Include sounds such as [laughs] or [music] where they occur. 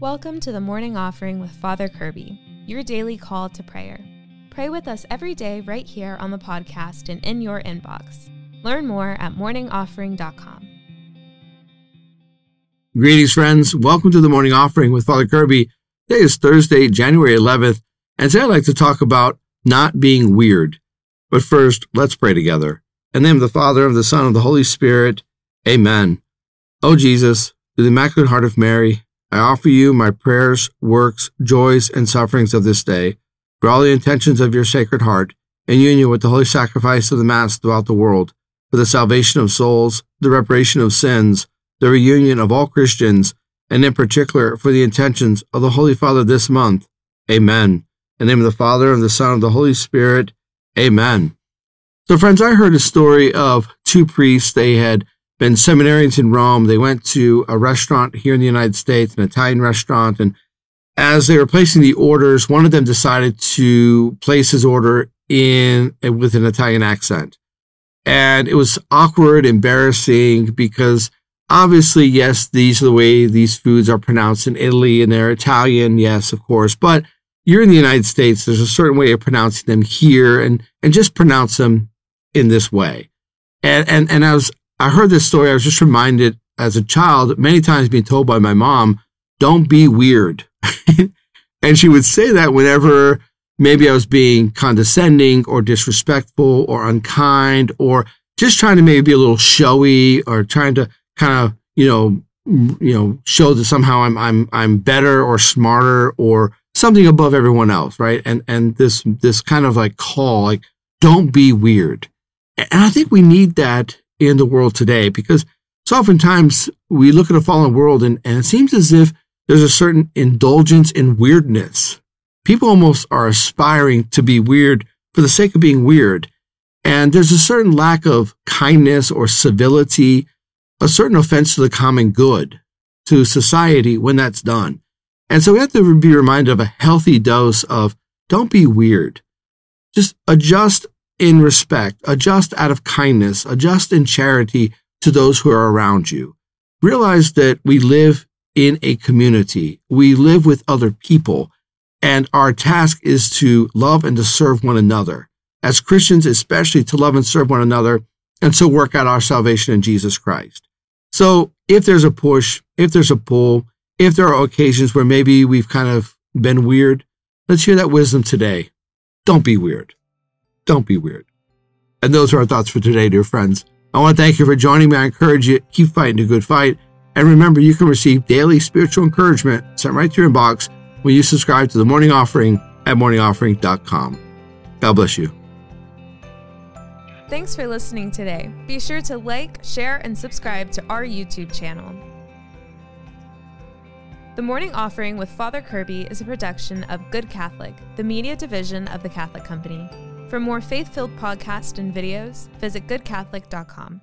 Welcome to the morning offering with Father Kirby, your daily call to prayer. Pray with us every day right here on the podcast and in your inbox. Learn more at morningoffering.com. Greetings, friends. Welcome to the morning offering with Father Kirby. Today is Thursday, January 11th, and today I'd like to talk about not being weird. But first, let's pray together. In the name of the Father, of the Son, and of the Holy Spirit. Amen. O Jesus, through the Immaculate Heart of Mary, I offer you my prayers, works, joys, and sufferings of this day, for all the intentions of your Sacred Heart, in union with the holy sacrifice of the Mass throughout the world, for the salvation of souls, the reparation of sins, the reunion of all Christians, and in particular for the intentions of the Holy Father this month. Amen. In the name of the Father, and the Son, and the Holy Spirit. Amen. So, friends, I heard a story of two priests. They had been seminarians in Rome. They went to a restaurant here in the United States, an Italian restaurant. And as they were placing the orders, one of them decided to place his order in with an Italian accent. And it was awkward, embarrassing because obviously, yes, these are the way these foods are pronounced in Italy and they're Italian. Yes, of course. But you're in the United States. There's a certain way of pronouncing them here and, and just pronounce them in this way. And, and, and I was, I heard this story. I was just reminded as a child, many times being told by my mom, don't be weird. [laughs] and she would say that whenever maybe I was being condescending or disrespectful or unkind or just trying to maybe be a little showy or trying to kind of, you know, you know, show that somehow I'm, I'm, I'm better or smarter or something above everyone else. Right. And, and this, this kind of like call, like, don't be weird. And I think we need that in the world today because so oftentimes we look at a fallen world and, and it seems as if there's a certain indulgence in weirdness. People almost are aspiring to be weird for the sake of being weird. And there's a certain lack of kindness or civility, a certain offense to the common good, to society when that's done. And so we have to be reminded of a healthy dose of don't be weird. Just adjust in respect, adjust out of kindness, adjust in charity to those who are around you. Realize that we live in a community. We live with other people and our task is to love and to serve one another. As Christians, especially to love and serve one another and so work out our salvation in Jesus Christ. So if there's a push, if there's a pull, if there are occasions where maybe we've kind of been weird, let's hear that wisdom today. Don't be weird. Don't be weird. And those are our thoughts for today, dear friends. I want to thank you for joining me. I encourage you, keep fighting a good fight. And remember, you can receive daily spiritual encouragement sent right to your inbox when you subscribe to the morning offering at morningoffering.com. God bless you. Thanks for listening today. Be sure to like, share, and subscribe to our YouTube channel. The Morning Offering with Father Kirby is a production of Good Catholic, the media division of the Catholic Company. For more faith filled podcasts and videos, visit goodcatholic.com.